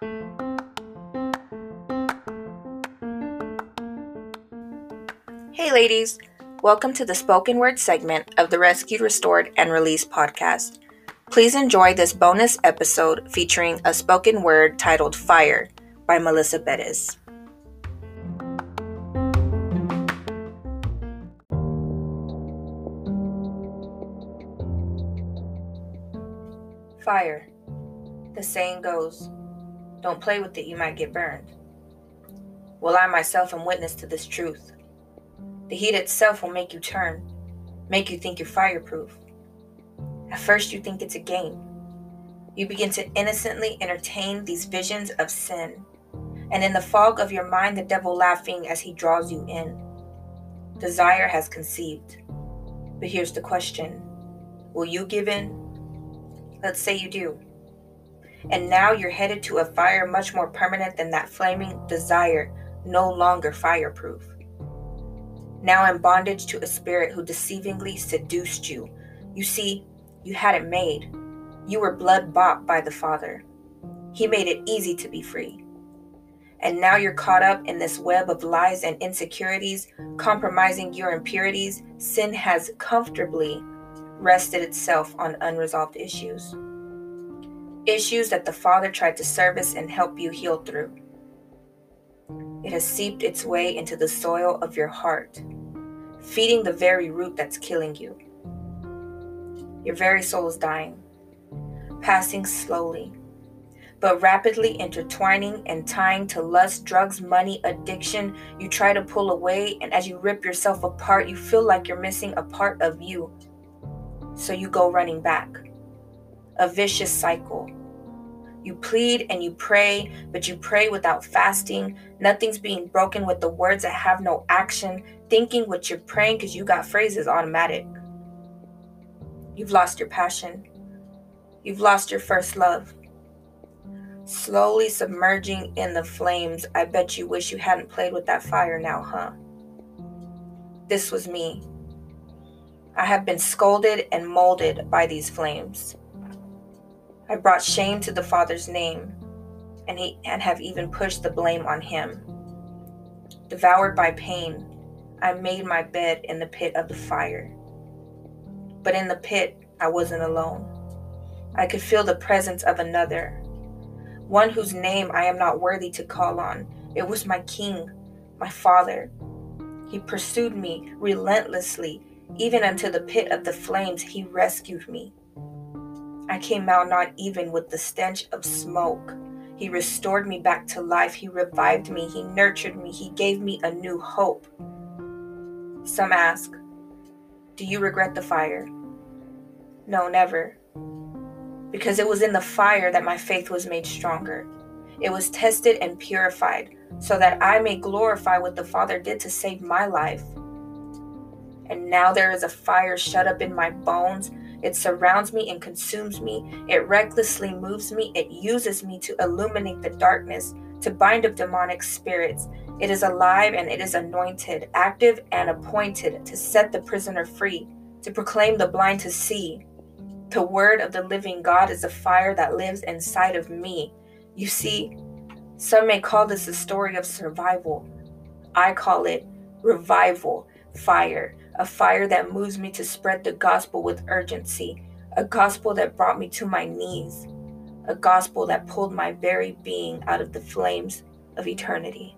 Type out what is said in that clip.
Hey, ladies. Welcome to the spoken word segment of the Rescued, Restored, and Released podcast. Please enjoy this bonus episode featuring a spoken word titled Fire by Melissa Bettis. Fire. The saying goes, don't play with it, you might get burned. Well, I myself am witness to this truth. The heat itself will make you turn, make you think you're fireproof. At first, you think it's a game. You begin to innocently entertain these visions of sin, and in the fog of your mind, the devil laughing as he draws you in. Desire has conceived. But here's the question Will you give in? Let's say you do. And now you're headed to a fire much more permanent than that flaming desire, no longer fireproof. Now in bondage to a spirit who deceivingly seduced you. You see, you had it made. You were blood bought by the Father. He made it easy to be free. And now you're caught up in this web of lies and insecurities, compromising your impurities. Sin has comfortably rested itself on unresolved issues. Issues that the Father tried to service and help you heal through. It has seeped its way into the soil of your heart, feeding the very root that's killing you. Your very soul is dying, passing slowly, but rapidly intertwining and tying to lust, drugs, money, addiction. You try to pull away, and as you rip yourself apart, you feel like you're missing a part of you. So you go running back. A vicious cycle. You plead and you pray, but you pray without fasting. Nothing's being broken with the words that have no action, thinking what you're praying because you got phrases automatic. You've lost your passion. You've lost your first love. Slowly submerging in the flames, I bet you wish you hadn't played with that fire now, huh? This was me. I have been scolded and molded by these flames. I brought shame to the Father's name, and he and have even pushed the blame on him. Devoured by pain, I made my bed in the pit of the fire. But in the pit, I wasn't alone. I could feel the presence of another, one whose name I am not worthy to call on. It was my King, my Father. He pursued me relentlessly, even unto the pit of the flames. He rescued me. I came out not even with the stench of smoke. He restored me back to life. He revived me. He nurtured me. He gave me a new hope. Some ask, do you regret the fire? No, never. Because it was in the fire that my faith was made stronger. It was tested and purified so that I may glorify what the Father did to save my life. And now there is a fire shut up in my bones. It surrounds me and consumes me. It recklessly moves me. It uses me to illuminate the darkness, to bind up demonic spirits, it is alive and it is anointed, active and appointed to set the prisoner free, to proclaim the blind to see. The word of the living God is a fire that lives inside of me. You see, some may call this a story of survival. I call it revival fire, a fire that moves me to spread the gospel with urgency, a gospel that brought me to my knees, a gospel that pulled my very being out of the flames of eternity.